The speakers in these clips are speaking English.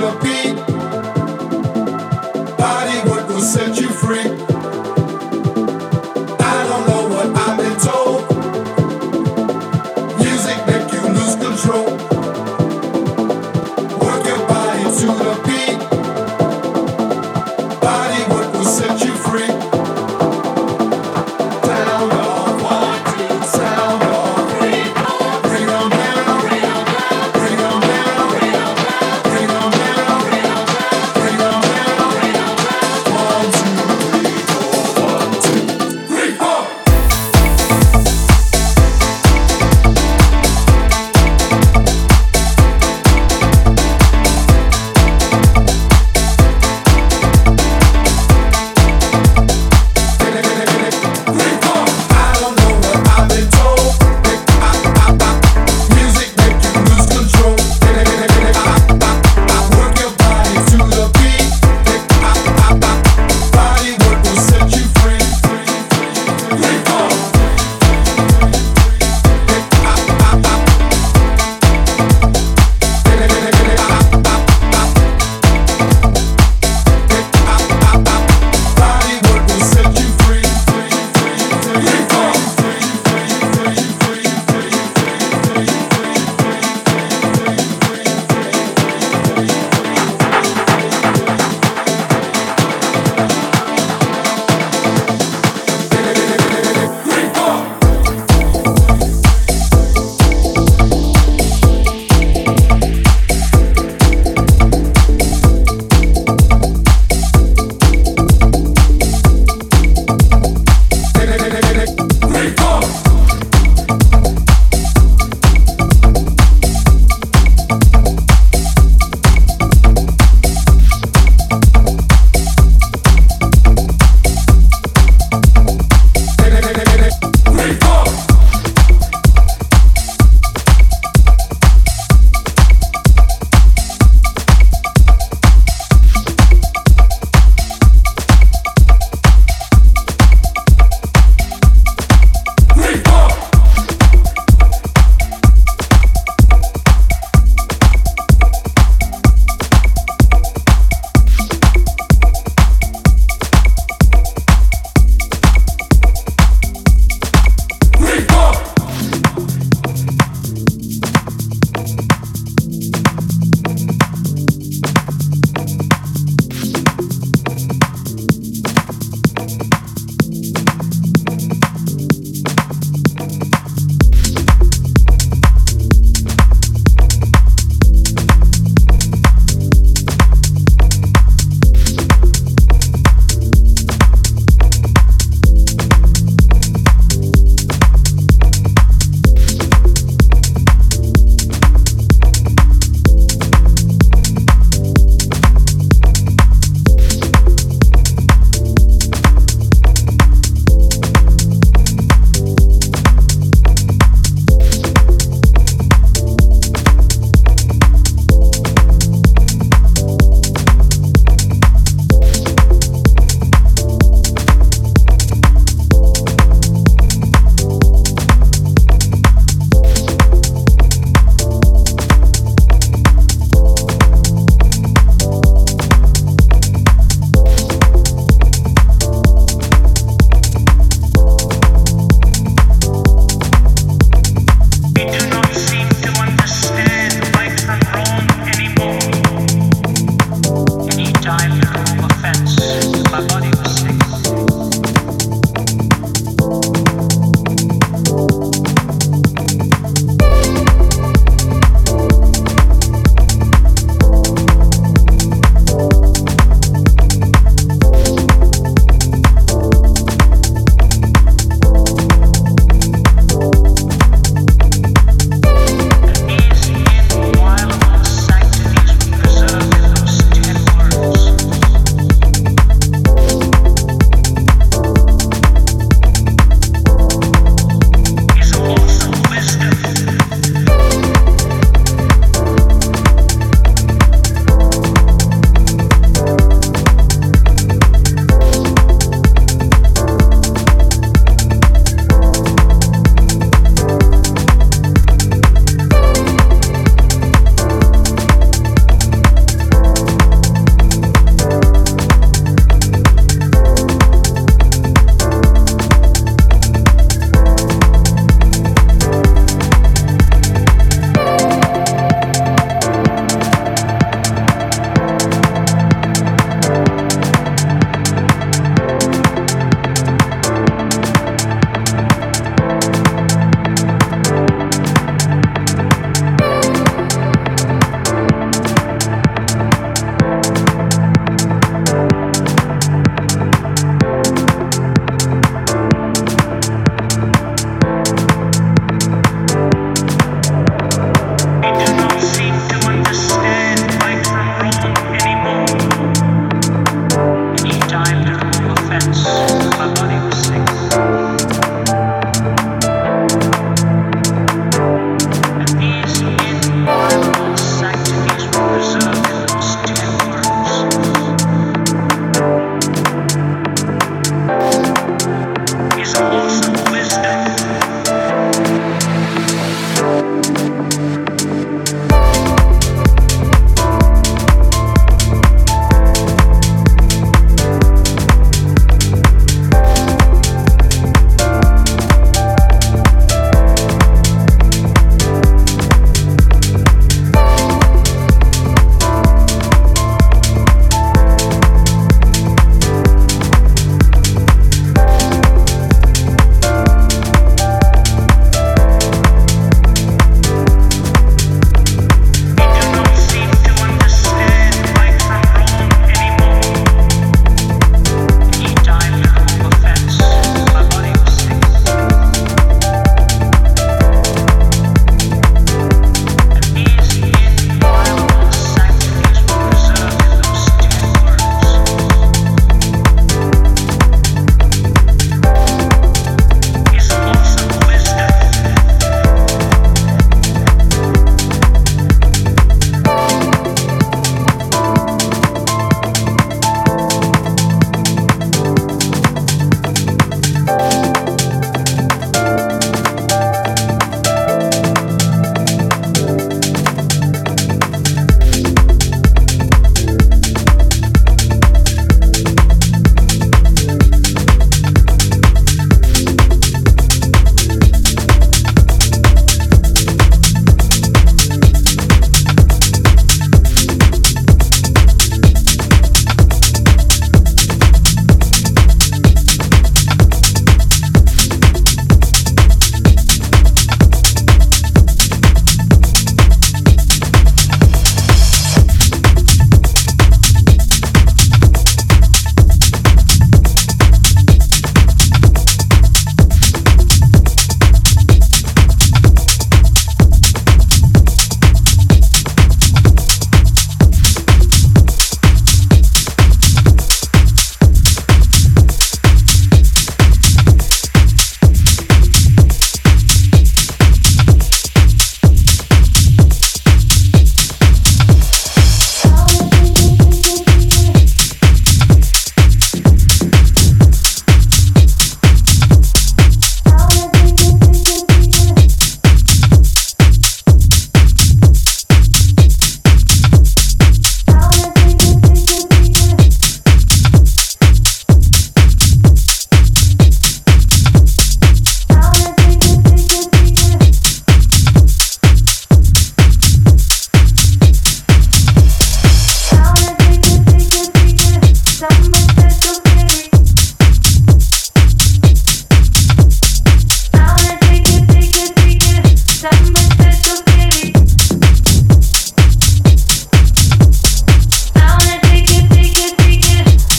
down.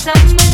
summer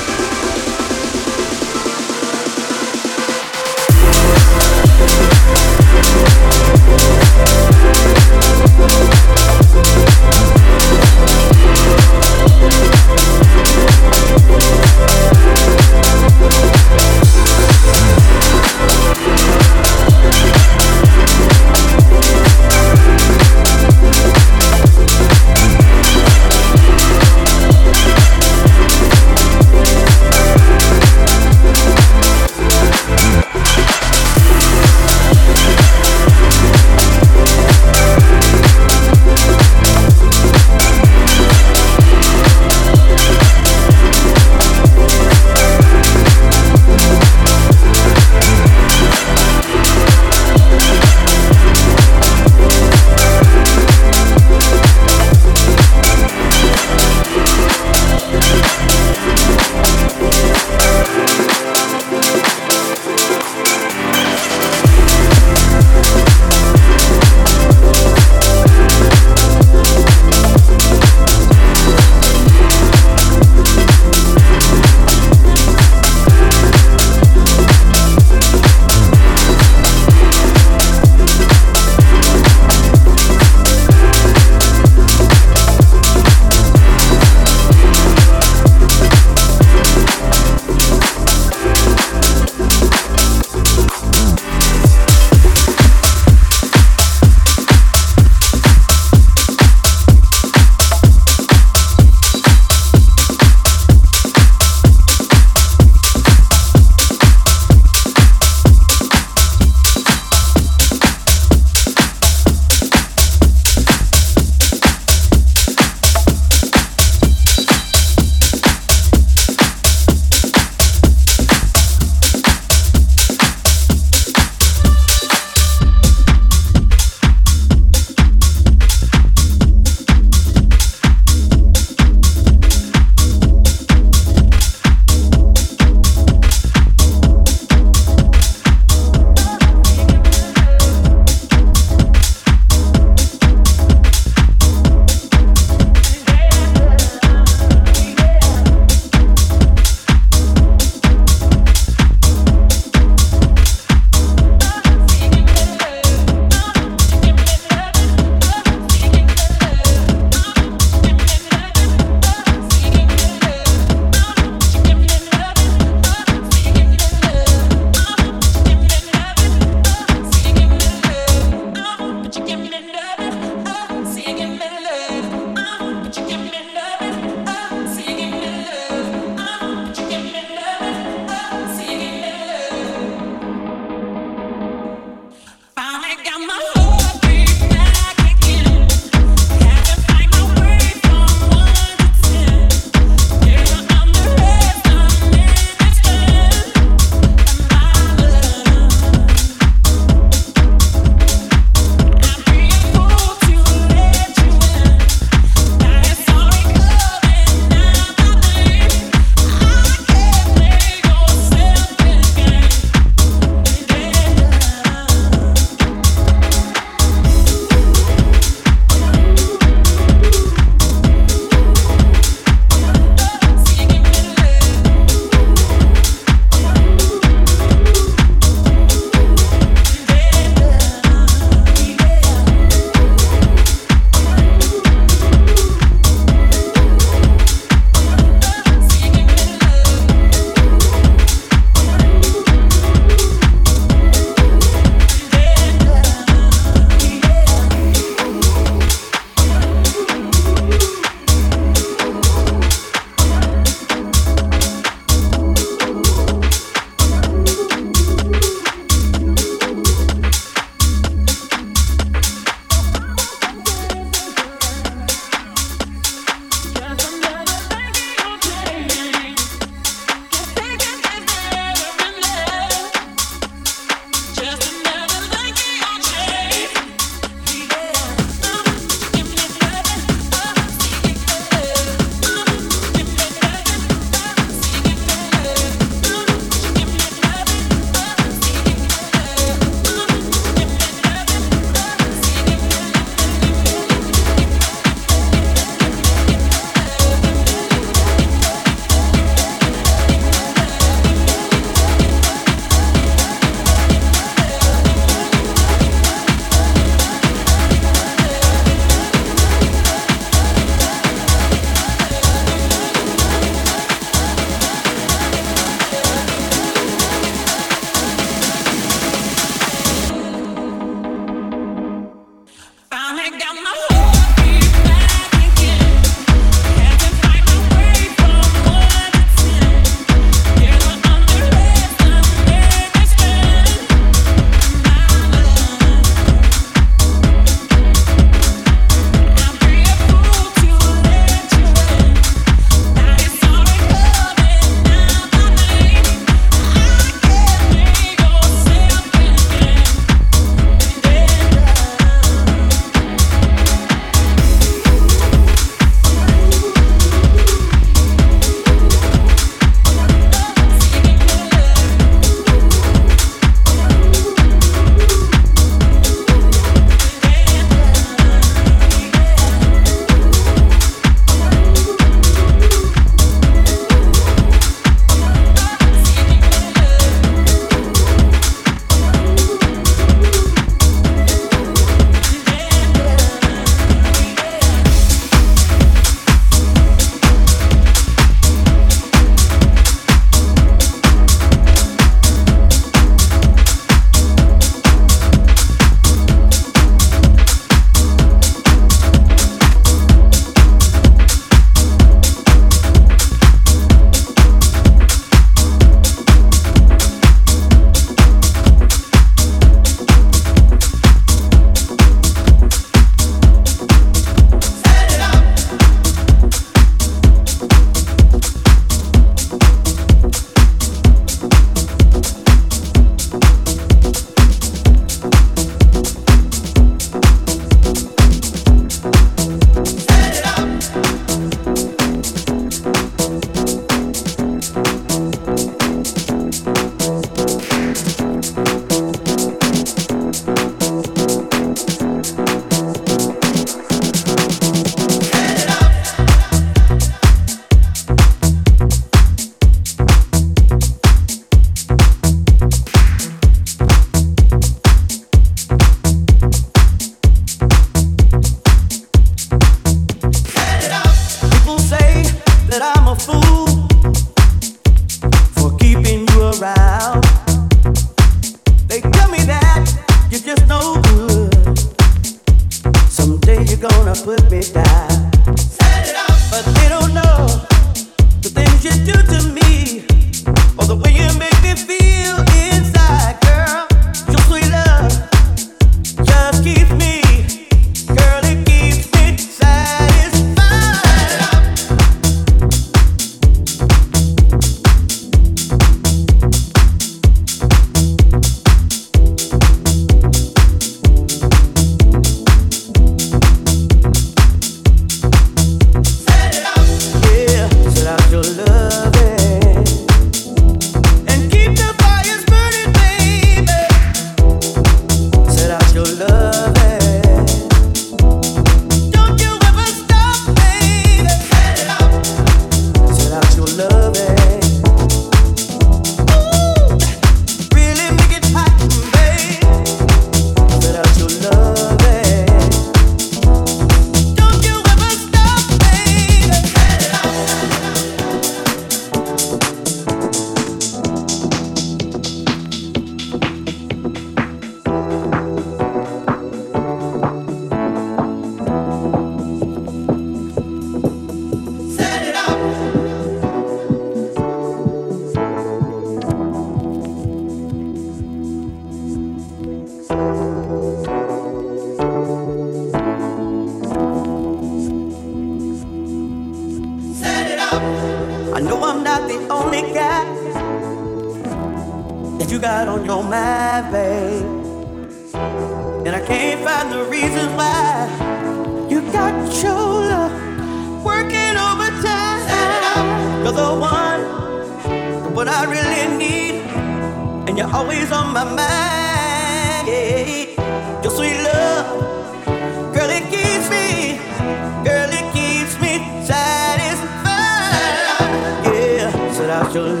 your